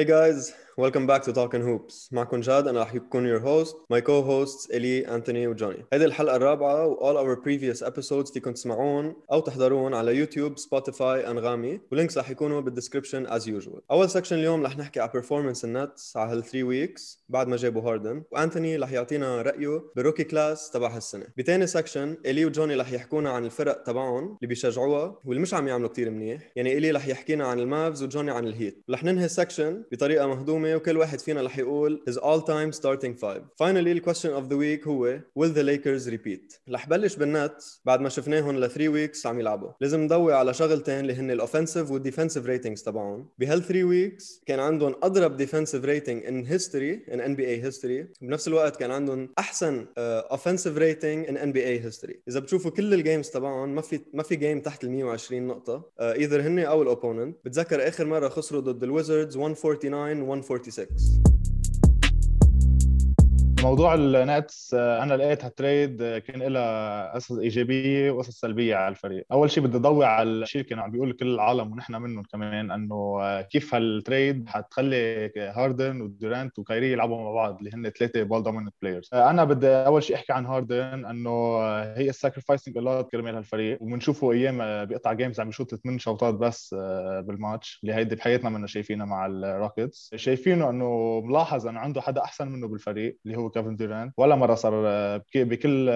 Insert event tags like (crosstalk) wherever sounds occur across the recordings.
Hey guys, welcome back to Talking Hoops. معكم جاد أنا رح يكون your host. My co-hosts الي, انتوني وجوني. هيدي الحلقة الرابعة و all our previous episodes فيكم تسمعون أو تحضرون على يوتيوب، سبوتيفاي، أنغامي وال links رح يكونوا بال description as usual. أول section اليوم رح نحكي على performance النتس على هال 3 weeks بعد ما جابوا هاردن وانتوني رح يعطينا رأيه بال rookie class تبع هالسنة. بتاني section الي وجوني رح يحكونا عن الفرق تبعهم اللي بيشجعوها واللي مش عم يعملوا كثير منيح. يعني الي رح يحكينا عن المافز وجوني عن الهيت. رح ننهي ال section بطريقة مهضومة وكل واحد فينا رح يقول his all time starting five. Finally the question of the week هو will the Lakers repeat؟ رح بلش بالنتس بعد ما شفناهم ل 3 weeks عم يلعبوا. لازم نضوي على شغلتين اللي هن ال offensive وال defensive ratings تبعهم. بهال 3 weeks كان عندهم أضرب defensive rating in history in NBA history بنفس الوقت كان عندهم أحسن offensive rating in NBA history. إذا بتشوفوا كل ال games تبعهم ما في ما في game تحت ال 120 نقطة either هن أو ال opponent. بتذكر آخر مرة خسروا ضد الويزردز 149 46. موضوع النتس أنا لقيت هال trade كان لها قصص إيجابية وقصص سلبية على الفريق، أول شيء بدي ضوي على الشيء كانوا عم بيقول كل العالم ونحن منهم كمان إنه كيف هال trade حتخلي هاردن ودورانت وكايري يلعبوا مع بعض اللي هن ثلاثة ball dominant players، أنا بدي أول شيء أحكي عن هاردن إنه he is sacrificing a lot كرمال هالفريق وبنشوفه أيام بيقطع games عم يشوط ثمان شوطات بس بالماتش اللي هيدي بحياتنا منا شايفينها مع الروكيتس، شايفينه إنه ملاحظ إنه عنده حدا أحسن منه بالفريق اللي هو كيفن دورانت ولا مرة صار بكل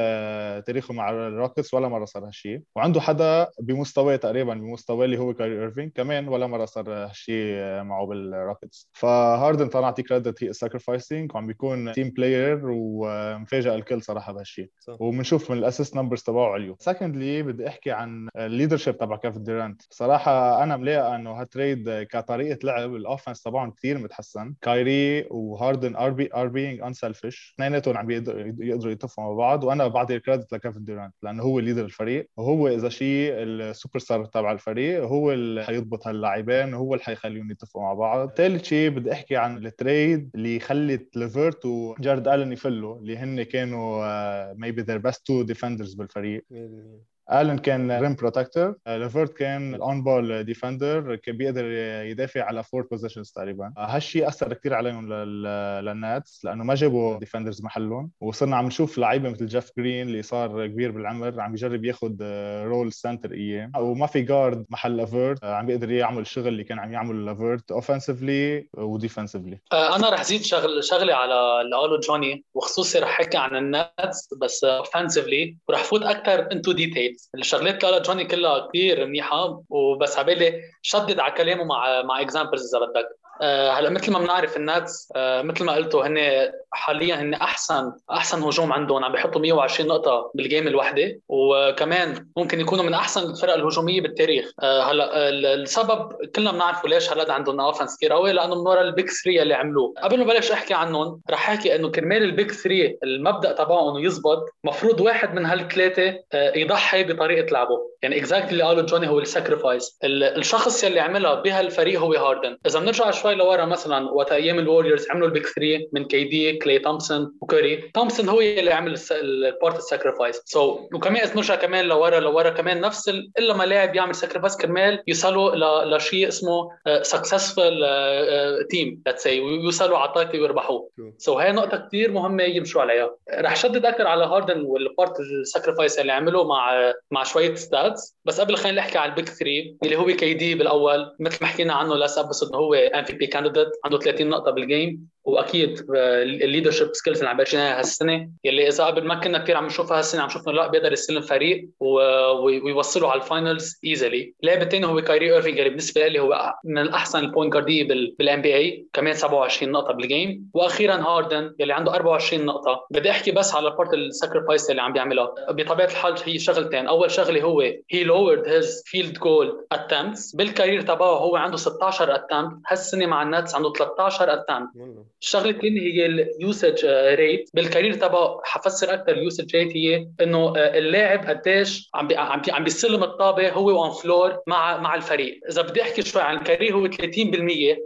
تاريخه مع الروكيتس ولا مرة صار هالشيء. وعنده حدا بمستواه تقريبا بمستواه اللي هو كايري ايرفينج كمان ولا مرة صار هالشيء معه بالروكيتس. فهاردن طلع اعطيه credit he's sacrificing وعم بيكون team player ومفاجئ الكل صراحة بهالشيء. وبنشوف من ال assist numbers تبعه عليوا secondly بدي أحكي عن ال leadership تبع كيفن دورانت. صراحة أنا ملاقي إنه هال trade كطريقة لعب ال offense تبعهم كثير متحسن. كايري وهاردن are be are being unselfish اثنيناتهم عم يقدروا يتفقوا مع بعض وأنا بعطي ال credit لكيفن دورانت لأنه هو leader الفريق وهو إذا شيء السوبر ستار تبع الفريق هو اللي حيضبط هاللاعبين وهو اللي حيخليهم يتفقوا مع بعض. ثالث شيء بدي أحكي عن ال trade اللي خلت ليفرت وجارد آلن يفلوا اللي هن كانوا maybe their best two defenders بالفريق. آلن كان rim protector ليفرت كان ال on-ball defender كان بيقدر يدافع على four positions تقريبا. هالشيء أثر كثير عليهم للناتس لأنه ما جابوا defenders محلهم وصرنا عم نشوف لعيبة مثل جيف جرين اللي صار كبير بالعمر عم يجرب ياخذ role center إياه. وما في guard محل ليفرت عم بيقدر يعمل الشغل اللي كان عم يعمله ليفرت اوفنسively وديفنسively أنا رح زيد شغل شغله على اللي قاله جوني وخصوصي رح احكي عن الناتس بس اوفنسively ورح فوت أكثر into detail الشغلات اللي قالها جوني كلها كثير منيحة وبس عبالي شدد على كلامه مع مع examples إذا بدك. هلا مثل ما بنعرف الناتس مثل ما قلتوا هن حاليا هن أحسن أحسن هجوم عندهم عم بيحطوا 120 نقطة بال game الوحدة. وكمان ممكن يكونوا من أحسن الفرق الهجومية بالتاريخ. هلا السبب كلنا بنعرفه ليش هلا عندهم offense كثير قوي لأنه من وراء ال big 3 اللي عملوه. قبل ما بلش أحكي عنهم رح أحكي إنه كرمال ال big 3 المبدأ تبعه انه يزبط. مفروض واحد من هالثلاثة يضحي بطريقة لعبه. يعني exactly اللي قاله جوني هو ال sacrifice الشخص يلي عملها بهالفريق هو هاردن إذا بنرجع شوي لورا مثلا وقت أيام الوريورز عملوا ال big 3 من KD كلي تومسون وكوري، تومسون هو اللي عمل ال part ال sacrifice so so, وكمان إذا نرجع كمان لورا لورا كمان نفس إلا ما لاعب يعمل sacrifice كرمال يوصلوا لشيء اسمه successful team let's say ويوصلوا على ال title ويربحوه. so so, هي نقطة كثير مهمة يمشوا عليها. رح شدد أكثر على هاردن وال part ال sacrifice اللي عمله مع مع شوية stats بس قبل خلينا نحكي على ال big 3 اللي هو KD بالأول. مثل ما حكينا عنه last episode هو MVP candidate عنده 30 نقطه بال game وأكيد ال leadership skills اللي عم بيرجينا هالسنة يلي إذا قبل ما كنا كثير عم نشوفها هالسنة عم نشوف انه لا بيقدر يستلم فريق ويوصله على ال finals easily اللاعب الثاني هو كايري ايرفينج اللي بالنسبة لي هو من الأحسن ال point guardيه بال NBA كمان 27 نقطة بال game وأخيرا هاردن يلي عنده 24 نقطة. بدي أحكي بس على part ال sacrifice اللي عم بيعملها بطبيعة الحال هي شغلتين. أول شغلة هو he lowered his field goal attempts بال career تبعه هو عنده 16 attempt هالسنة مع النتس عنده 13 attempt الشغله الثانية هي ال usage rate بال career تبعه حفسر أكثر ال usage rate هي إنه اللاعب قديش عم بي عم, بي عم بيستلم الطابة هو on floor مع مع الفريق. إذا بدي أحكي شوي عن ال career هو 30%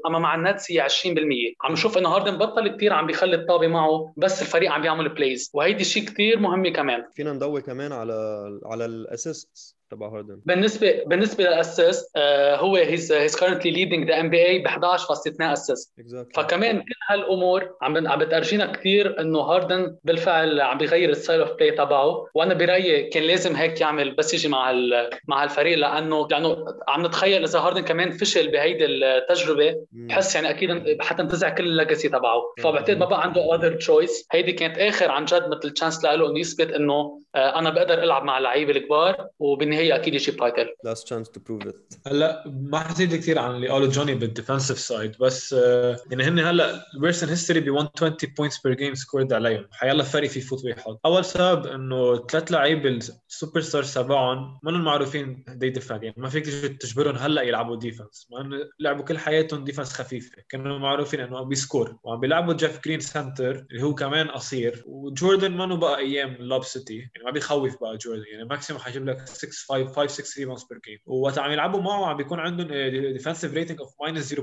أما مع النتس هي 20% عم نشوف إنه هاردن بطل كثير عم بيخلي الطابة معه بس الفريق عم بيعمل plays وهيدي شيء كثير مهم كمان. فينا نضوي كمان على على ال assist تبع هاردن بالنسبة بالنسبة لل assist آه هو he's he's currently leading the NBA ب 11.2 assist. Exactly. فكمان كل هالأمور عم عم بترجينا كثير إنه هاردن بالفعل عم بيغير ال style of play تبعه. وأنا برأيي كان لازم هيك يعمل بس يجي مع مع الفريق لأنه لأنه عم نتخيل إذا هاردن كمان فشل بهيدي التجربة بحس يعني أكيد حتنتزع كل ال legacy تبعه. فبعتقد ما بقى عنده other choice هيدي كانت آخر عن جد مثل chance له إنه يثبت انه أنا بقدر ألعب مع اللعيبة الكبار وبالنهايه أكيد يجيب title last chance to prove it هلا ما حزيد كثير عن اللي قاله جوني بال defensive side بس آه، يعني هن هلا ال worst in history ب 120 points per game scored عليهم. حيلا فريق في فوت ويحط أول سبب إنه ثلاث لعيبه ال superstars تبعهم منهم معروفين they defend يعني ما فيك تجبرهم هلا يلعبوا defense ما لعبوا كل حياتهم defense خفيفة. كانوا معروفين إنه بي score وعم بيلعبوا جيف جرين center اللي هو كمان قصير. وجوردن ما بقى أيام Lob City يعني ما بيخوف بقى جوردن يعني maximum حيجيب لك 6 5 5 6 rebounds per game ووقت عم يلعبوا معه عم بيكون عندهم defensive rating of minus 0.9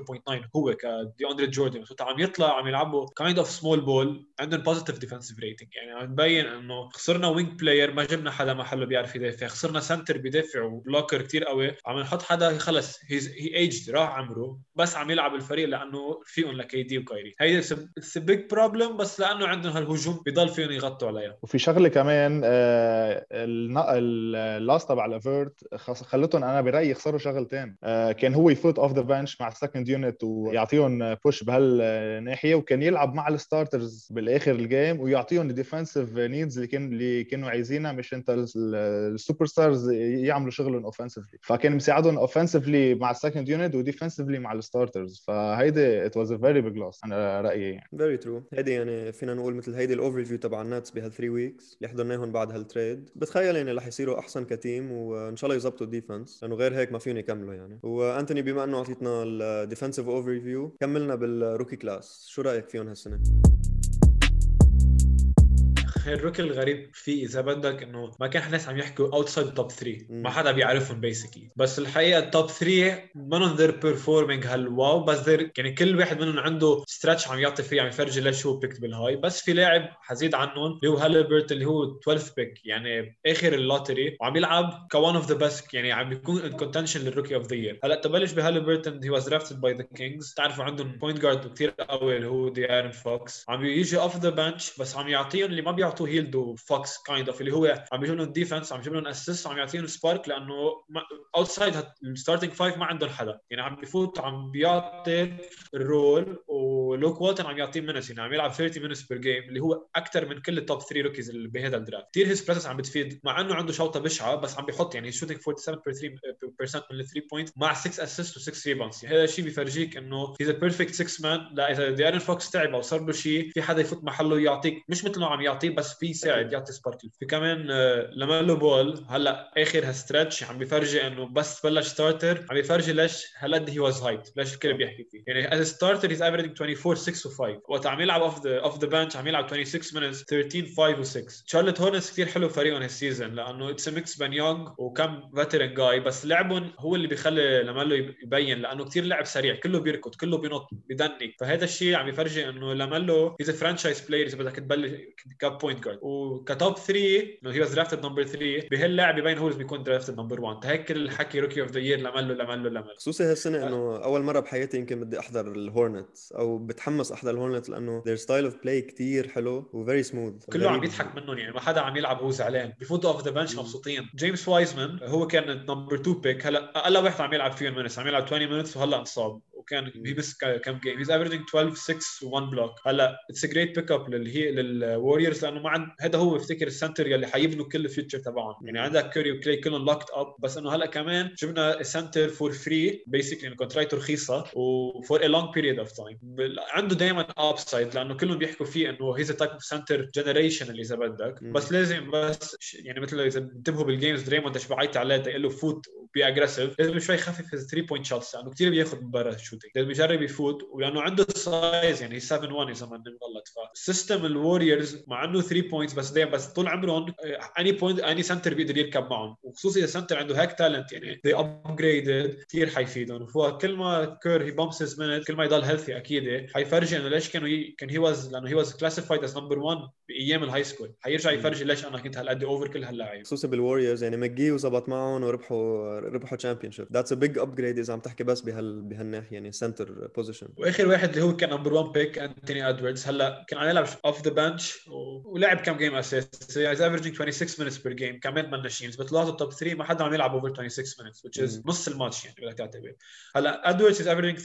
هو ك دي اندري جوردن بس عم يطلع عم يلعبوا kind of small ball عندهم positive defensive rating يعني عم نبين إنه خسرنا wing player ما جبنا حدا محله بيعرف يدافع. خسرنا center بيدافع و blocker كثير قوي. عم نحط حدا خلص. he aged راح عمره. بس عم يلعب الفريق لأنه فيهم ل KD وكايري هيدي it's big problem بس لأنه عندهم هالهجوم. بضل فيهم يغطوا عليها وفي شغلة كمان آه ال loss تبع لافيرت خلتهم أنا برأيي يخسروا شغلتين آه كان هو يفوت off the bench مع ال second unit ويعطيهم push بهالناحية وكان يلعب مع ال starters بالآخر ال game ويعطيهم ال defensive needs اللي كان اللي كانوا عايزينها مش أنت ال superstars يعملوا شغلهم اوفنسively فكان مساعدهم اوفنسively مع ال second unit و defensively مع ال starters فهيدي it was a very big loss أنا رأيي يعني. very true هيدي يعني فينا نقول مثل هيدي ال overview تبع ال Nets بهال 3 weeks اللي حضرناهم بعد هال trade بتخيل يعني رح يصيروا أحسن ك team وإن شاء الله يظبطوا ال defense لأنه غير هيك ما فيهم يكملوا يعني. وأنتوني بما إنه أعطيتنا ال defensive overview كملنا بال rookie class شو رأيك فيهم هالسنة؟ ال rookie الغريب فيه إذا بدك إنه ما كان ناس عم يحكوا outside top 3 ما حدا بيعرفهم basically بس الحقيقة ال top 3 منهم they're performing هال wow. بس they're يعني كل واحد منهم عنده stretch عم يعطي فيه عم يفرجي ليش هو picked بال high. بس في لاعب حزيد عنهم اللي هو هالبرت اللي هو 12 pick يعني آخر ال lottery. وعم يلعب one of the best يعني عم بيكون in contention لل rookie of the year هلأ تبلش بهالبرتون he was drafted by the Kings بتعرفوا عندهم point guard كثير قوي اللي هو دي ارن فوكس عم يجي off the bench بس عم يعطيهم اللي ما بيعطوه هيلد وفوكس kind of اللي هو عم يجيب لهم defense عم يجيب لهم assist عم يعطيهم spark لأنه outside ال starting five ما عندهم حدا. يعني عم بفوت عم بيعطي ال role ولوك والتن عم يعطيه minutes يعني عم يلعب 30 minutes per game اللي هو أكثر من كل ال top 3 rookies اللي بهذا ال draft كثير his presence عم بتفيد مع إنه عنده شوطة بشعة بس عم بيحط يعني shooting 47% من ال 3 point مع 6 assist و6 rebounds يعني هذا الشيء بيفرجيك إنه he's perfect 6 man لا إذا ديارن فوكس تعب أو صار له شيء في حدا يفوت محله يعطيك مش مثل ما عم يعطيه بس في يساعد يعطي spark في كمان لمالو بول هلا آخر هال stretch عم بيفرجي إنه بس بلش starter عم بيفرجي ليش هالقد he was hyped ليش الكل بيحكي فيه. يعني as starter he's averaging 24 6 و5 وقت عم يلعب off the off the bench عم يلعب 26 minutes 13 5 و6 شارلوت هورنس كثير حلو فريقهم هال season لأنه it's mix بين young وكم veteran جاي بس لعبهم هو اللي بيخلي لمالو يبين لأنه كثير لعب سريع كله بيركض كله بينط بي dunk فهذا الشيء عم يفرجي إنه لمالو he's franchise player إذا بدك تبلش ك point guard وك top 3 إنه he was drafted number 3 بهاللاعب ببين هو اللي بيكون drafted number 1 هيك الحكي rookie of the year لمله لمله لمله خصوصي هالسنة إنه أول مرة بحياتي يمكن بدي أحضر الهورنتس أو بتحمس أحضر الهورنتس لأنه their style of play كثير حلو و very smooth كله عم يضحك منهم يعني ما حدا عم يلعب وهو زعلان. بفوتوا off the bench مبسوطين. جيمس وايزمان هو كان number 2 pick هلا أقل واحد عم يلعب فيهم minutes عم يلعب 20 minutes وهلا انصاب. وكان هي بس كم game he's averaging 12 6 و1 block هلا it's a great pick up للهي للوريورز لأنه ما عند هذا هو بفتكر ال center يلي حيبنوا كل ال future تبعهم. يعني عندك كوري وكلي كلهم locked up بس إنه هلا كمان جبنا center for free basically إنه contract ه رخيصة و for a long period of time عنده دائما upside لأنه كلهم بيحكوا فيه إنه he's type of center generation اللي إذا بدك. بس لازم بس يعني مثل إذا انتبهوا بال games دريموند بعيط عليه تقول له فوت be aggressive لازم شوي يخفف his 3 point shots لأنه كثير بياخذ من برا ال shooting لازم يجرب يفوت ولأنه عنده ال size يعني 7 1 إذا ما غلط ف system الوريورز مع إنه 3 points بس دايما بس طول عمرهم any point any center بيقدر يركب معهم. وخصوصي إذا center عنده هيك talent يعني they upgraded كثير حيفيدهم. كل ما كير he bumps his minutes كل ما يضل healthy أكيد حيفرجي إنه ليش كانوا. كان he was لأنه he was classified as number 1 بأيام ال high school حيرجع يفرجي ليش أنا كنت هالقد over كل هاللاعب. خصوصا بالوريورز يعني ماجي وزبط معهم وربحوا ربحوا championship that's a big upgrade إذا عم تحكي بس بهال بهالناحية. يعني center position وآخر واحد اللي هو كان number 1 pick انتوني ادواردز هلأ كان عم يلعب off the bench ولعب كم game اساسي is averaging 26 minutes per game كمان من ناشينز بطلعت ال top 3 ما حدا عم يلعب over 26 minutes which is نص الماتش يعني بدك تعتبر هلأ ادواردز از افريجينج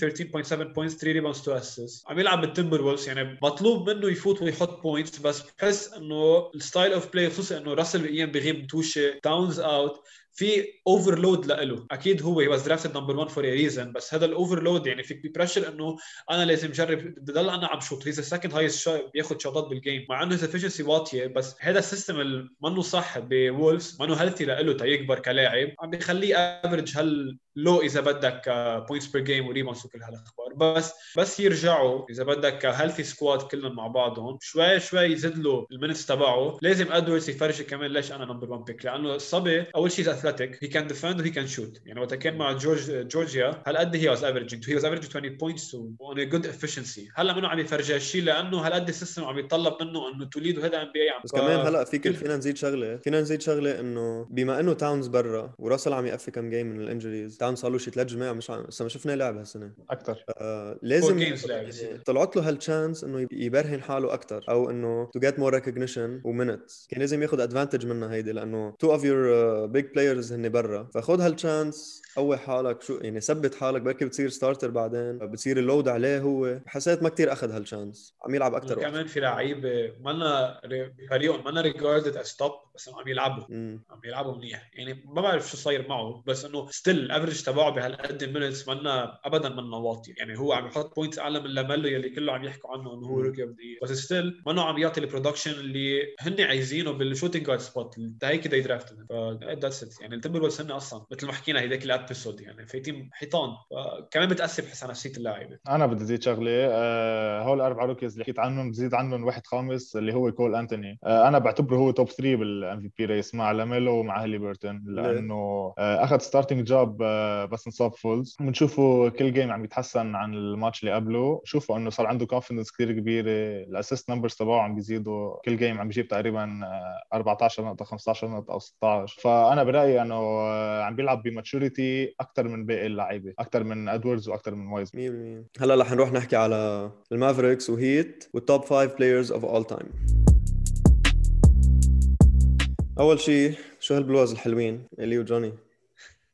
13.7 بوينتس 3 ريباوندز 2 اسيست عم يلعب بالتمبر وولز يعني مطلوب منه يفوت ويحط بوينتس بس بحس إنه الستايل اوف بلاي خصوصا إنه راسل بايام بغيب توشة تاونز اوت في اوفرلود له أكيد هو واز درافتد نمبر 1 فور ريزن بس هذا الاوفرلود يعني فيك ببريشر إنه أنا لازم أجرب. بدي ضل أنا عم شوط هيز السكند هايست بياخذ شوطات بالجيم مع إنه افشنسي واطية بس هذا السيستم اللي منه صح بولفز منه هيلثي له تيكبر كلاعب. عم بيخليه افرج هال لو إذا بدك points per game و rebounds وكل هالأخبار. بس بس يرجعوا إذا بدك healthy squad كلهم مع بعضهم شوي شوي يزيد له ال minutes تبعه. لازم ادوردز يفرجي كمان ليش أنا number 1 pick لأنه الصبي أول شيء athletic هي can defend وهي can shoot يعني وقت كان مع جورج جورجيا هالقد he was averaging he was averaging 20 points on a good efficiency هلأ منه عم يفرجي هالشيء لأنه هالقد ال system عم يتطلب منه إنه to lead هذا ام بي اي بس كمان هلأ فيك فينا نزيد شغلة فينا نزيد شغلة إنه بما إنه تاونز برا وراسل عم يقفي كم game من ال injuries تاونز صار له شي ثلاث جماعة مش عم لسه ما شفنا لعب هالسنة. أكثر آه لازم يعني طلعت له هال chance إنه يبرهن حاله أكثر أو إنه to get more recognition و minutes كان لازم ياخذ advantage منها هيدي لأنه two of your big players هن برا. فخذ هال chance قوي حالك شو يعني ثبت حالك بركي بتصير starter بعدين بتصير ال load عليه هو. حسيت ما كثير أخذ هال chance عم يلعب أكثر كمان في لعيبة منا فريقهم منا regarded as top بس عم يلعبوا. عم يلعبوا منيح. يعني ما بعرف شو صاير معه بس إنه still ال average تبعه بهالقد minutes منا ابدا منا واطي يعني هو عم يحط points أعلى من لاميلو يلي كله عم يحكوا عنه إنه هو. rookie of بس still منه عم يعطي ال production اللي هن عايزينه بال shooting guard spot هيك the draft that's it يعني التمبر هن أصلا مثل ما حكينا هيداك ال episode يعني فايتين حيطان. كمان بتأثر بحس على نفسيه اللاعب. أنا بدي أزيد شغلة. آه هول الاربع rookies اللي حكيت عنهم بزيد عنهم واحد خامس اللي هو كول انتوني آه أنا بعتبره هو top 3 بال MVP race مع لاميلو ومع هيلي بيرتون لأنه آه أخذ starting job بس انصاب فولز. بنشوفه كل game عم يتحسن عن الماتش اللي قبله. شوفوا إنه صار عنده confidence كثير كبيرة. ال assist numbers تبعه عم بيزيدوا. كل game عم بيجيب تقريبا آه 14 نقطة 15 نقطة أو 16 فأنا برأيي إنه آه عم بيلعب ب maturity أكثر من باقي اللعيبة. أكثر من ادواردز وأكثر من وايز 100% هلأ رح نروح نحكي على المافريكس وهيت وال top 5 players of all time أول شيء شو هالبلوز الحلوين؟ إلي وجوني.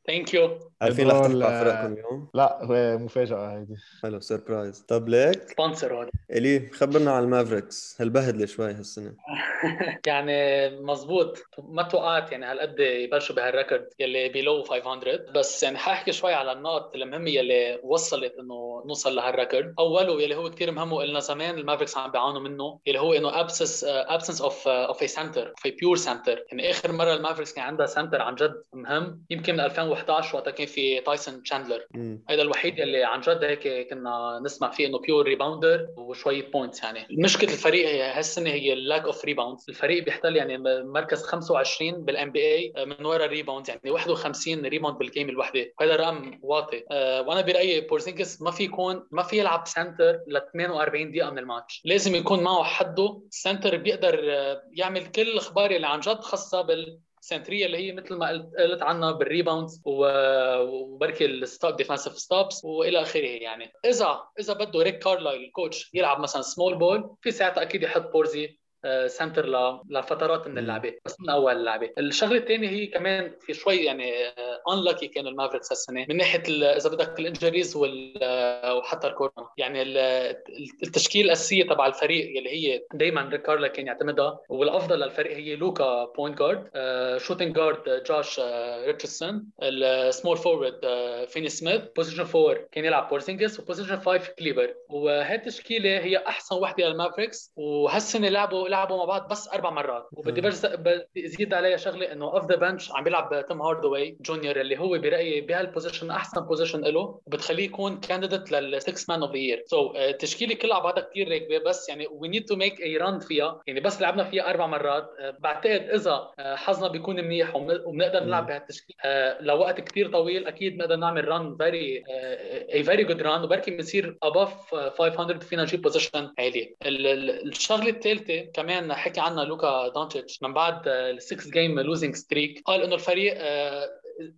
thank you عارفين رح على فرقكم اليوم لا هو مفاجأة هيدي حلو surprise طب ليك؟ sponsor هون إلي خبرنا على المافريكس. هالبهدلة شوي هالسنة. (laughs) يعني مزبوط ما توقعت يعني هالقد يبلشوا بهال record يلي below 500 بس يعني حاحكي شوي على النقط المهمة يلي وصلت إنه نوصل لهال record. أوله يلي هو كثير مهم وقلنا زمان المافريكس عم بيعانوا منه يلي هو إنه absence absence of of a center of a pure center يعني آخر مرة المافريكس كان عندها center عن جد مهم يمكن من 2011 وقتها كان في تايسون تشاندلر. هذا الوحيد اللي عن جد هيك كنا نسمع فيه إنه pure rebounder وشويه points يعني. مشكلة الفريق هالسنة هي ال lack of rebounds الفريق بيحتل يعني مركز 25 بالان بي اي من وراء ال rebounds يعني 51 rebound بال game الوحدة. وهذا رقم واطي. أه وأنا برأيي بورزينجس ما في يكون ما في يلعب center ل 48 دقيقة من الماتش. لازم يكون معه حده. center بيقدر آه، يعمل كل الأخبار اللي عن جد خاصة بال center ية اللي هي مثل ما قلت, قلت عنها بال rebounds وبركي ال stop defensive stops وإلى آخره يعني. اذا إذا بده ريك كارلايل ال coach يلعب مثلا small ball في ساعتها أكيد يحط بورزي center لفترات من. اللعبة بس من أول اللعبة. الشغلة الثانية هي كمان في شوي يعني unlucky كانوا المافريكس هالسنة. من ناحية إذا بدك ال injuries آه، وحتى الكورونا يعني ال- التشكيلة الأساسية تبع الفريق اللي هي دائما ريك كارلا كان يعتمدها. والأفضل للفريق هي لوكا point guard shooting guard جوش آه، ريتشاردسون ال small forward فيني سميث position 4 كان يلعب بورزينجس و position 5 كليبر وهي التشكيله هي أحسن وحدة للمافريكس. وهالسنة لعبوا لعبوا مع بعض بس أربع مرات. وبدي بس بدي أزيد عليها شغلة إنه off the bench عم بيلعب تيم هاردوي جونيور اللي هو برأيي بهال position أحسن position له وبتخليه يكون candidate لل sixth man of the year so التشكيله كلها على بعضها كثير راكبة بس يعني we need to make a run فيها. يعني بس لعبنا فيها أربع مرات. uh, بعتقد إذا uh, حظنا بيكون منيح وبنقدر نلعب بهالتشكيلة. لوقت كثير طويل أكيد بنقدر نعمل run very a very good run وبركي بنصير above 500 فينا نجيب position عالية. الشغلة الثالثة كمان حكي عنها لوكا دونتش من بعد ال six game losing streak قال إنه الفريق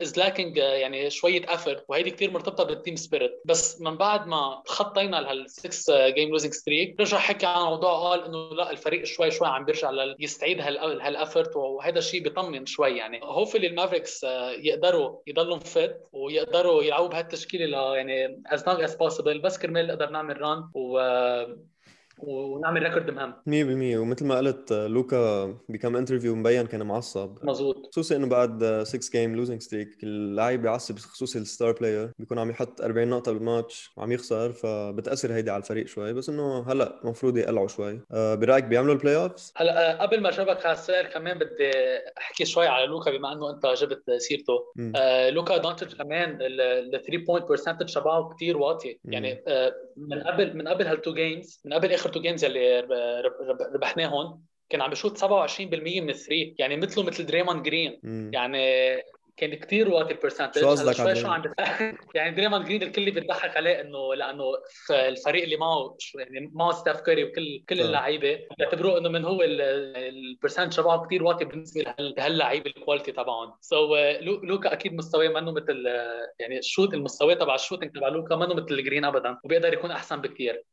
is lacking يعني شوية effort وهيدي كثير مرتبطة بال team spirit بس من بعد ما تخطينا لهال6 game losing streak رجع حكى عن الموضوع قال إنه لا الفريق شوي شوي عم بيرجع يستعيد هال effort وهذا الشيء بيطمن شوي يعني. hopefully المافريكس يقدروا يضلوا fit ويقدروا يلعبوا بهالتشكيلة يعني as long as possible بس كرمال نقدر نعمل run و ونعمل record مهم. 100% ومثل ما قلت لوكا بكم interview مبين كان معصب. مزبوط خصوصي إنه بعد 6 game losing streak اللاعب بيعصب خصوصي ال star player بيكون عم يحط 40 نقطة بالماتش وعم يخسر فبتأثر هيدي على الفريق شوي. بس إنه هلأ المفروض يقلعوا شوي. أه برأيك بيعملوا ال playoffs هلأ أه قبل ما اجاوبك على السؤال كمان بدي أحكي شوي على لوكا بما إنه أنت جبت سيرته. أه لوكا دونتش كمان ال 3 point percentage تبعه كثير واطي. يعني أه من قبل من قبل هال two games من قبل آخر two games اللي ربحناهم كان عم ب shoot 27% من ال three. يعني مثله مثل دريمون جرين. مم. يعني كان كثير واطي ال percentage شو قصدك شوي شو عم (laughs) يعني دريمون جرين الكل بيضحك عليه إنه لأنه في الفريق اللي معه يعني معه ستيف كوري وكل كل اللعيبة. بيعتبروه إنه من هو ال percentage تبعه كثير واطي بالنسبة لهاللعيبة ال quality تبعهم. so, لوكا أكيد مستواه منه مثل يعني ال shoot المستوى تبع ال shooting تبع لوكا منه مثل الجرين ابدا وبيقدر يكون أحسن بكثير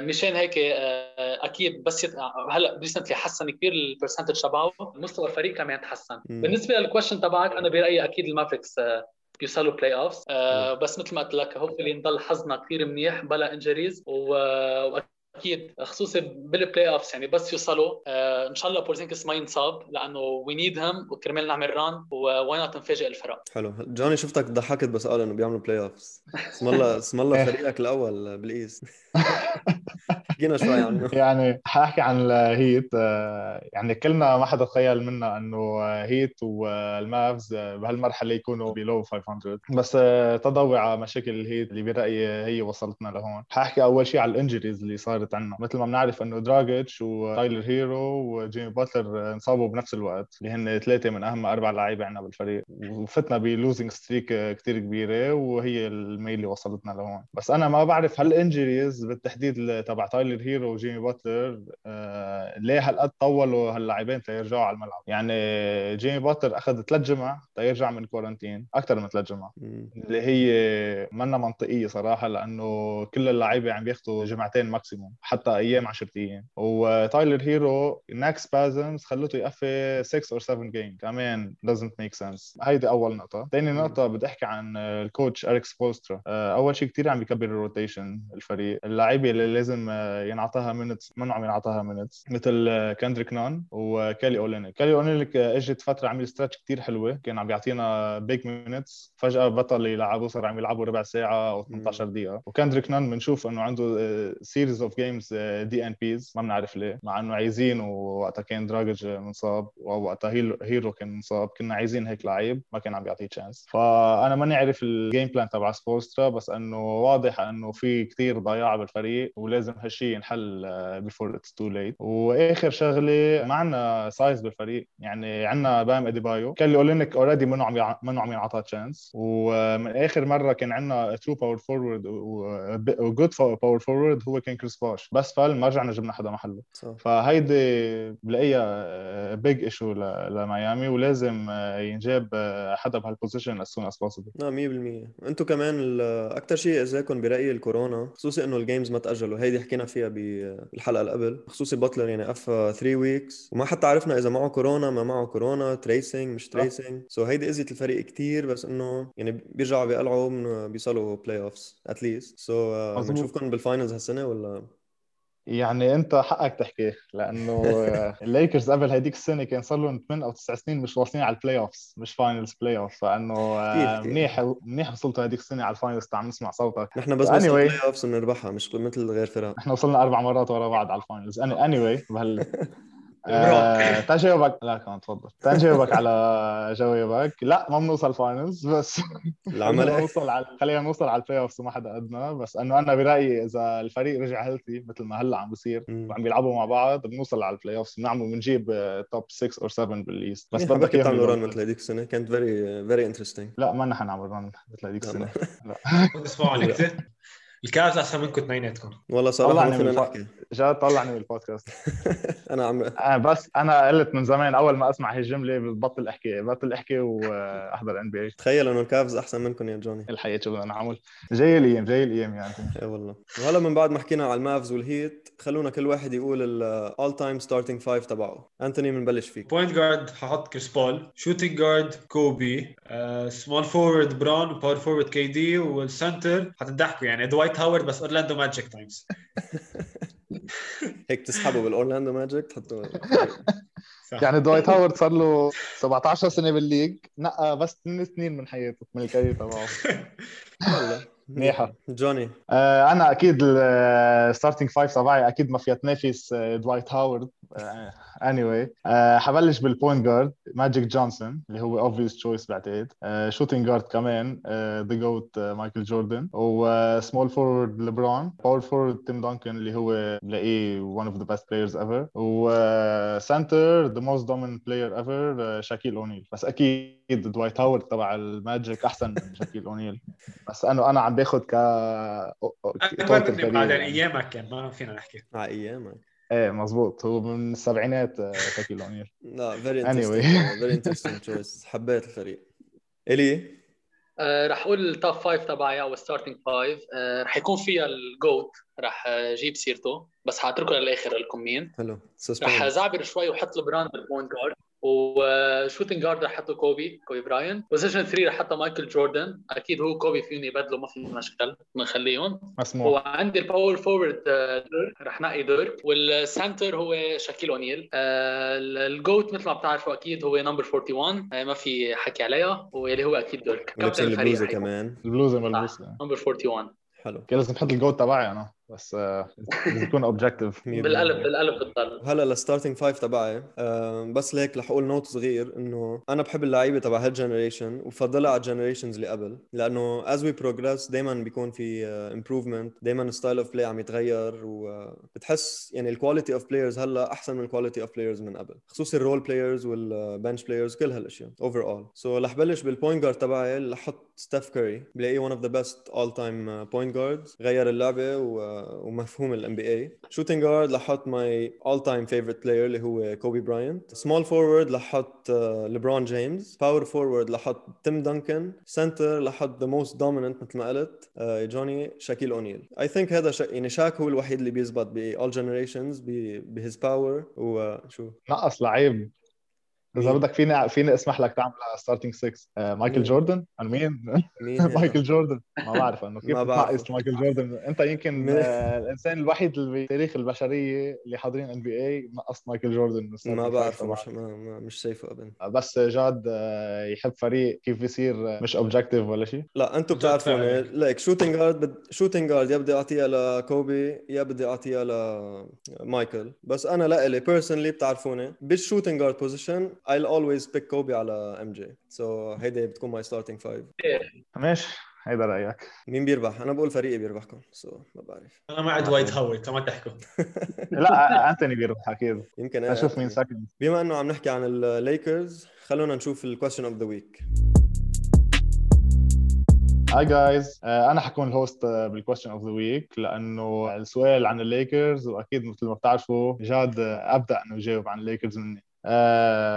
مشان هيك آه، أكيد بس يت... هلأ recently حسن كثير ال percentage تبعه مستوى الفريق كمان تحسن. بالنسبة لل question تبعك أنا برأيي أكيد ال Mavericks بيوصلوا playoffs بس مثل ما قلت لك hopefully نضل حظنا كثير منيح بلا injuries و... أكيد خصوصي بال playoffs يعني بس يوصلوا. آه إن شاء الله بورزينغيس ما ينصاب لأنه we need him وكرمال نعمل run و why not نفاجئ الفرق. حلو. جوني شفتك ضحكت بس قال إنه بيعملوا playoffs اسم الله اسم الله (laughs) فريقك الأول بال East. (laughs) حكينا شوي (laughs) عنه. يعني حاحكي عن ال Heat آه، يعني كلنا ما حدا تخيل منا إنه Heat وال Mavs بهالمرحلة يكونوا below 500 بس آه، تضوي على مشاكل ال Heat اللي برأيي هي وصلتنا لهون. حاحكي أول شيء على ال injuries اللي صارت عنا. مثل ما بنعرف إنه دراجيتش وتايلر هيرو وجيمي باتلر انصابوا بنفس الوقت. اللي هن ثلاثة من أهم أربع لعيبة عندنا بالفريق. وفتنا ب losing streak كثير كبيرة وهي الميل اللي وصلتنا لهون. بس أنا ما بعرف هال injuries بالتحديد تبع تايلر هيرو وجيمي باتلر آه ليه هالقد طولوا هاللاعبين تيرجعوا على الملعب؟ يعني جيمي باتلر أخذ ثلاث جمع تيرجع من quarantine أكثر من ثلاث جمع. اللي هي منا منطقية صراحة لأنه كل اللعيبه عم بياخذوا جمعتين maximum حتى أيام 10 أيام وتايلر هيرو neck spasms خلته يقفي 6 أو 7 game كمان doesn't make sense. هيدي أول نقطة. ثاني نقطة بدي أحكي عن ال coach اريك سبولسترا أول شيء كثير عم بيكبر ال rotation الفريق. اللعيبة اللي لازم ينعطاها minutes منو عم ينعطاها minutes مثل كندريك نون وكيلي اولينيك كيلي اولينيك إجت فترة عمل stretch كثير حلوة كان عم بيعطينا big minutes فجأة بطل يلعبوا صار عم يلعبوا ربع ساعة أو 18 دقيقة. وكندريك نون بنشوف إنه عنده series of games DNPs ما بنعرف ليه مع إنه عايزين ووقتها كان دراجيتش منصاب ووقتها هيرو كان منصاب. كنا عايزين هيك لعيب ما كان عم بيعطيه chance فأنا ماني عارف ال game plan تبع سبولسترا بس إنه واضح إنه في كثير ضياع بالفريق ولازم هالشيء ينحل before it's too late وآخر شغلة ما عندنا size بالفريق. يعني عندنا بام أديبايو. كان اولينيك already منه عم منه عم ينعطى chance ومن آخر مرة كان عندنا true power forward و good power forward هو كان كريس باش بس فل ما رجعنا جبنا حدا محله. فهيدي بلاقيها big issue لميامي. ولازم ينجاب حدا بهال position as soon as possible نعم 100% أنتم كمان أكثر شيء اذاكم برأيي الكورونا خصوصي إنه ال games ما تأجلوا. هيدي حكينا فيها بالحلقة اللي قبل خصوصي باتلر يعني قف 3 weeks وما حتى عرفنا إذا معه كورونا ما معه كورونا tracing مش tracing so هيدي اذيت الفريق كثير بس إنه يعني بيرجعوا بيقلعوا بيوصلوا playoffs at least so بنشوفكم بال finals هالسنة ولا؟ يعني انت حقك تحكي لأنه (laughs) الليكرز قبل هديك السنة كان صار لهم 8 أو 9 سنين مش واصلين على ال playoffs مش finals playoff فانه آه، منيح منيح وصلتوا هديك السنة على ال finals تعال نسمع صوتك. نحن بس بس ال play offs بنربحها مش مثل غير فرق. نحن وصلنا أربع مرات ورا بعض على ال finals anyway بهال (laughs) آه، تجاوبك لا كمان تفضل. تجاوبك على (laughs) جوابك لا ما بنوصل finals بس (laughs) العمل نوصل على خلينا نوصل على ال playoff وما حدا قدنا بس إنه أنا برأيي إذا الفريق رجع healthy مثل ما هلأ عم بيصير وعم بيلعبوا مع بعض بنوصل على ال playoff بنعمل بنجيب top 6 أو 7 بال East بس بدك تعملوا run مثل هذيك السنة. كانت very very interesting لا ما نحن نعمل run مثل هذيك السنة. لا. (laughs) ال Cavs أحسن منكم اثنيناتكم والله صراحة فينا نحكي جاد طلعني من البودكاست. (laughs) أنا عم أنا بس أنا قلت من زمان أول ما أسمع هي الجملة ببطل أحكي ببطل أحكي وأحضر NBA تخيل إنه ال Cavs أحسن منكم يا جوني. الحقيقة شو بدنا نعمل؟ جاي الأيام جاي الأيام يعني. اي والله. وهلا من بعد ما حكينا على ال Mavs وال Heat خلونا كل واحد يقول ال all time starting five تبعه. أنتوني بنبلش فيك. point guard ححط كريس بول shooting guard كوبي سمول فورورد براون باور فورورد كي دي وال center حتضحكوا يعني. دوايت هاورد بس Orlando Magic times هيك تسحبه بال Orlando Magic تحطه. يعني دوايت هاورد صار له 17 سنة بال league نقى بس 2 سنين من حياته من ال career تبعه. والله. منيحة. جوني. آه أنا أكيد ال starting five تبعي أكيد ما فيها تنافس دوايت هاورد anyway حبلش بال point guard ماجيك جونسون اللي هو obvious choice بعتقد. shooting guard كمان the GOAT مايكل جوردن و small forward ليبرون power forward تيم دانكن اللي هو بلاقيه one of the best players ever. و center the most dominant player ever شاكيل اونيل بس أكيد دوايت هاورد تبع ال Magic أحسن من شاكيل اونيل بس انه أنا عم باخذ ك اكبر مني بعد أيامك كان ما فينا نحكي. على أيامك. إيه مزبوط هو من السبعينات شاكيل اونيل (laughs) لا very interesting very interesting choice حبيت الفريق. إلي؟ آه رح أقول ال top five تبعي أو ال starting five آه رح يكون فيها ال GOAT رح أجيب سيرته بس حأتركه للآخر لكم مين حلو. رح زعبر شوي وحط ليبرون بال point guard و shooting guard رح حطه كوبي كوبي براين. position 3 رح حطه مايكل جوردن. أكيد هو كوبي فيني يبدلوا ما في مشكل بنخليهم. مسموح وعندي ال power forward رح نقي ديرك وال center هو شاكيل أونيل. ال GOAT مثل ما بتعرفوا أكيد هو number 41 ما في حكي عليها. واللي هو أكيد ديرك. كابتن البلوزة كمان. البلوزة ملبوسة. number 41 حلو. لازم نحط ال GOAT تبعي أنا. بس يكون objective بالقلب بالقلب بتضل هلا ال starting five تبعي. بس ليك رح أقول note صغير إنه أنا بحب اللعيبة تبع هال generation وبفضلها على ال generations اللي قبل. لأنه as we progress دائما بيكون في improvement دائما style of play عم يتغير وبتحس يعني ال quality of players هلا أحسن من ال quality of players من قبل خصوصي ال role players وال bench players كل هالأشياء overall so رح بلش بال point guard تبعي رح أحط ستيف كاري بلاقيه one of the best all time point guards غير اللعبة و ومفهوم ال NBA shooting guard لحط my all time favorite player اللي هو كوبي براينت small forward لحط ليبرون جيمس power forward لحط تيم دانكن center لحط the most dominant مثل ما قلت جوني شاكيل اونيل I think هذا شا... يعني شاك هو الوحيد اللي بيزبط ب all generations ب his power وشو نقص لعيب. اذا بدك فيني فيني اسمح لك تعمل starting 6 مايكل جوردن؟ أنا مين؟ (laughs) مايكل جوردن. ما بعرف انه كيف تنقص مايكل جوردن؟ أنت يمكن الإنسان الوحيد اللي بتاريخ البشرية اللي حاضرين NBA نقص مايكل جوردن ما بعرف مش ما مش شايفه ابدا. بس جاد يحب فريق كيف بيصير مش objective ولا شيء؟ لا أنتم بتعرفوا ليك shooting guard بد... shooting guard يا بدي اعطيها لكوبي يا بدي اعطيها لمايكل بس أنا لإلي personally بتعرفوني بال shooting guard position I'll always pick كوبي على MJ so هيدي بتكون my starting five ماشي. هيدا رأيك. مين بيربح؟ أنا بقول فريقي بيربحكم. so, ما بعرف. أنا مع دوايت هاورد كما تحكوا لا أنتوني بيربح أكيد. يمكن أشوف مين second بما إنه عم نحكي عن الليكرز خلونا نشوف ال question of the week hi guys أنا حكون ال host بال question of the week لأنه السؤال عن الليكرز وأكيد مثل ما بتعرفوا جاد أبدأ إنه يجاوب عن الليكرز مني.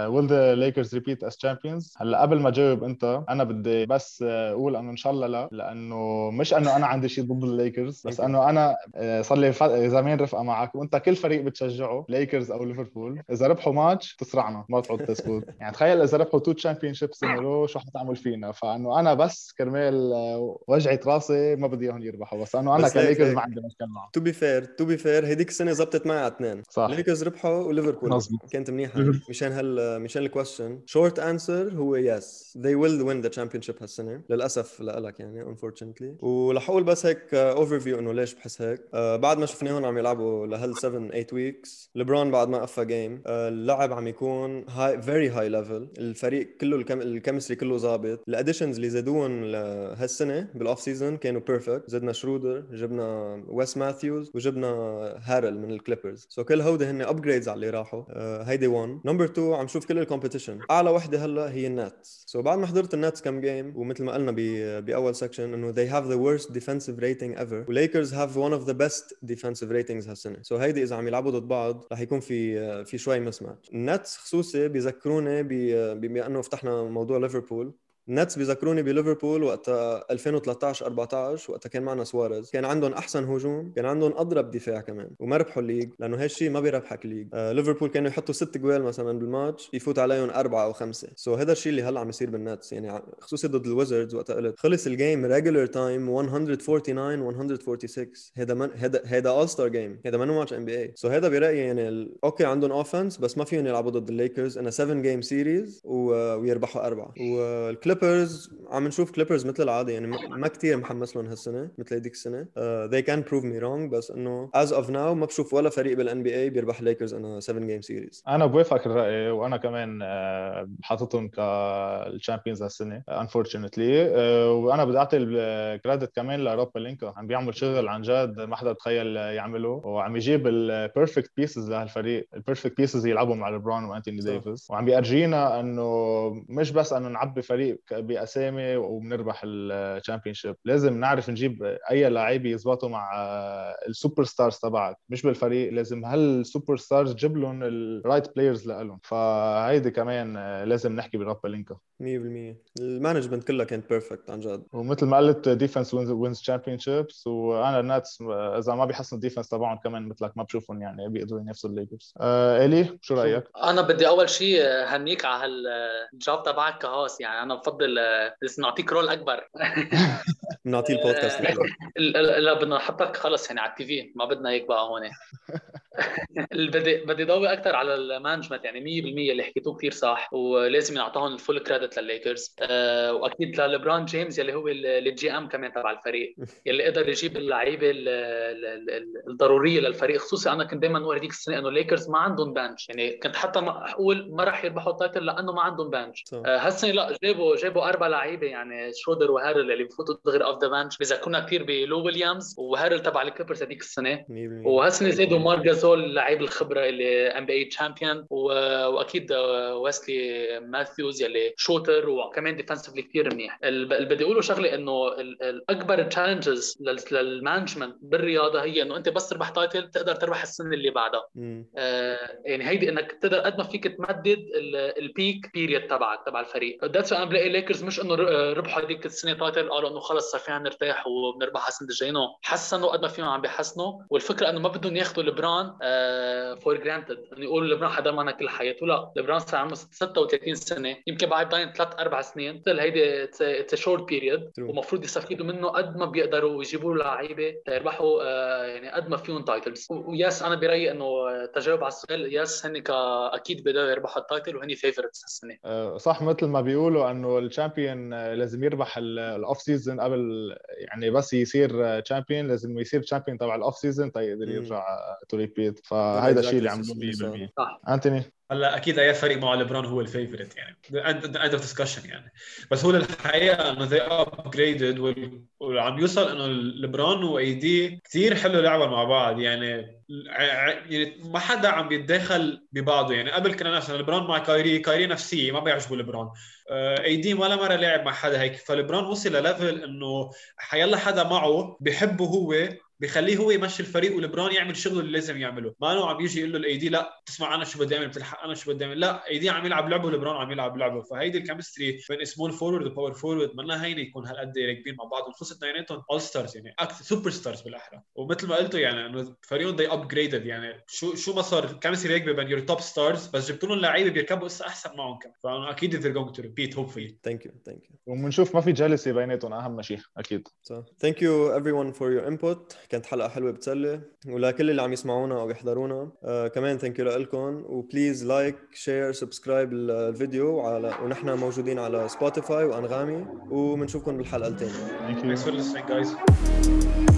will the Lakers repeat as champions هلا قبل ما جاوب أنت أنا بدي بس أقول إنه إن شاء الله لا لأنه مش إنه أنا عندي شيء ضد الليكرز بس إنه أنا صار لي زمان رفقة معك وأنت كل فريق بتشجعه ليكرز أو ليفربول إذا ربحوا ماتش تسرعنا ما تعود تسكت. (laughs) يعني تخيل إذا ربحوا two championships شو حتعمل فينا؟ فإنه أنا بس كرمال وجعه راسي ما بدي إياهم يربحوا بس إنه أنا كليكرز ما عندي مشكلة معهم. to be fair to be fair هذيك السنة زبطت معي على اثنين. صح. ليكرز ربحوا وليفربول. كانت منيحة. (coughs) مشان هال مشان ال question short answer هو yes they will win the championship هالسنة. للأسف لك يعني unfortunately. ورح أقول بس هيك overview إنه ليش بحس هيك. Uh, بعد ما شفناهم عم يلعبوا لهال 7 8 weeks لبرون بعد ما قفى game uh, اللعب عم يكون high very high level الفريق كله ال chem... ال chemistry كله ظابط. ال additions اللي زادوهم هالسنه بال off season كانوا perfect زدنا شرودر جبنا ويس ماثيوز وجبنا هارل من الكليبرز so كل هودي هن upgrades على اللي راحوا. Uh, هيدي 1 number 2 عم شوف كل ال competition أعلى وحدة هلا هي النتس so بعد ما حضرت النتس كم game ومثل ما قلنا بأول section إنه they have the worst defensive rating ever. وليكرز have one of the best defensive ratings هالسنة. so هيدي إذا عم يلعبوا ضد بعض رح يكون في في شوي mismatch النتس خصوصي بيذكروني بما إنه فتحنا موضوع ليفربول النتس بيذكروني بليفربول وقتها 2013 14 وقتها كان معنا سواريز. كان عندهم أحسن هجوم كان عندهم أضرب دفاع كمان وما ربحوا ال league لأنه هالشيء ما بيربحك الليج. آه ليفربول كانوا يحطوا ست جوال مثلا بالماتش يفوت عليهم أربعة أو خمسة. so هذا الشيء اللي هلأ عم يصير بالنتس. يعني خصوصي ضد الويزردز وقتها قلت خلص ال game regular time 149 146 هذا هذا هذا all star game هذا منه ماتش NBA so هذا برأيي يعني. okay عندهم offense بس ما فيهم يلعبوا ضد الليكرز in a 7 game series. ويربحوا أربعة. والكليبرز عم نشوف كليبرز مثل العادة يعني ما كثير محمس لهم هالسنة مثل هذيك السنة. Uh, they can prove me wrong بس إنه as of now ما بشوف ولا فريق بال NBA بيربح ليكرز in a 7 game series أنا بوافقك الرأي وأنا كمان حاططهم كال champions هالسنة unfortunately وأنا بدي أعطي ال credit كمان لروب بلينكا عم بيعمل شغل عن جد ما حدا تخيل يعمله. وعم يجيب ال perfect pieces لهالفريق. ال perfect pieces يلعبوا مع لبرون وأنتوني ديفيس وعم بيرجينا إنه مش بس إنه نعبي فريق باسامي وبنربح ال championship لازم نعرف نجيب أي لعيبه يزبطوا مع ال superstars تبعك مش بالفريق لازم هال superstars تجيب لهم ال right players لهم فهيدي كمان لازم نحكي برب بلينكا 100% ال management كلها كانت perfect عن جد. ومثل ما قلت defense wins championships وأنا النتس إذا ما بيحسنوا ال defense تبعهم كمان مثلك ما بشوفهم يعني بيقدروا ينافسوا الليكرز. آه إلي شو رأيك؟ أنا بدي أول شيء هنيك على هالجواب تبعك ك host. يعني أنا بفضل لازم نعطيك role أكبر. بنعطيه البودكاست. (laughs) لا بدنا نحطك خلص يعني على ال TV ما بدنا هيك بقى هون. بدي بدي ضوي أكثر على ال management يعني 100% اللي حكيتوه كثير صح ولازم ينعطوهم ال full credit للليكرز. أه وأكيد للبرون جيمس يلي هو ال GM كمان تبع الفريق يلي قدر يجيب اللعيبة الضرورية للفريق. خصوصي أنا كنت دائما أقول هذيك السنة إنه الليكرز ما عندهم bench يعني كنت حتى أقول ما راح يربحوا ال title لأنه ما عندهم bench أه هالسنه لا جابوا جابوا أربع لعيبة يعني شرودر وهاريل اللي بفوتوا دغري off the bench بذكرنا كثير بلو ويليامز وهاريل تبع الكليبرز هذيك السنة. وهالسنه زادوا مارك جاسول هدول اللعيب الخبرة اللي NBA champion وأكيد ويسلي ماثيوز يلي shooter وكمان defensively كثير منيح. اللي بدي أقوله شغلة إنه الاكبر challenges لل management بالرياضة هي إنه أنت بس تربح title تقدر تربح السنة اللي بعدها. آه يعني هيدي إنك تقدر قد ما فيك تمدد ال peak period تبعك تبع الفريق. that's أنا بلاقي ليكرز مش إنه ربحوا هذيك السنة title قالوا إنه خلص صار فينا نرتاح وبنربح السنة الجاية. حسنوا قد ما فيهم عم بيحسنوا. والفكرة إنه ما بدهم ياخذوا ليبرون for granted انه يقولوا ليبرون حدا معنا كل حياته لا ليبرون صار عمره 36 سنة. يمكن بعد ضاين ثلاث أربع سنين. مثل هيدي it's short period ومفروض يستفيدوا منه قد ما بيقدروا ويجيبوا له لعيبة يربحوا يعني قد ما فيهم titles و yes أنا برأيي إنه تجاوب على السؤال yes هن أكيد بيقدروا يربحوا ال title وهن favorites هالسنة. صح مثل ما بيقولوا إنه ال champion لازم يربح ال off season قبل يعني بس يصير champion لازم يصير champion تبع ال off season تيقدر يرجع to repeat فهيدا الشيء اللي عملوه 100% صح. أنتوني؟ هلا أكيد أي فريق معه ليبرون هو ال favorite يعني. end of discussion يعني. بس هو الحقيقة إنه they upgraded وعم يوصل إنه ليبرون و AD كثير حلو لعبوا مع بعض يعني. يعني ما حدا عم بيتداخل ببعضه يعني. قبل كنا مثلا ليبرون مع كايري كايري نفسية ما بيعجبه ليبرون. AD ولا مرة لعب مع حدا هيك. فليبرون وصل لل level إنه حيلا حدا معه بحبه هو بخليه هو يمشي الفريق وليبرون يعمل شغله اللي لازم يعمله. ما انه عم يجي يقول له ال AD لا تسمع أنا شو بدي أعمل؟ بتلحق أنا شو بدي أعمل؟ لا AD عم يلعب لعبه وليبرون عم يلعب لعبه. فهيدي ال chemistry بين small forward و power forward منا هينة يكون هالقد راكبين مع بعض. وخصوصا اثنيناتهم all stars يعني أكثر superstars بالأحرى. ومثل ما قلتوا يعني إنه فريقهم they upgraded يعني شو شو ما صار chemistry راكبة بين your top stars بس جبتوا لهم لعيبة بيركبوا قصة أحسن معهم كمان. فأنا أكيد they're going to repeat hopefully. thank you thank you وبنشوف ما في جلسه بيناتهم أهم شيء أكيد. thank you everyone for your input. كانت حلقة حلوة بتسلي ولكل اللي عم يسمعونا أو يحضرونا. uh, كمان thank you لكم و please like share subscribe الفيديو وعلى ونحن موجودين على سبوتيفاي وأنغامي. وبنشوفكم بالحلقة الثانية thank you thanks for listening guys.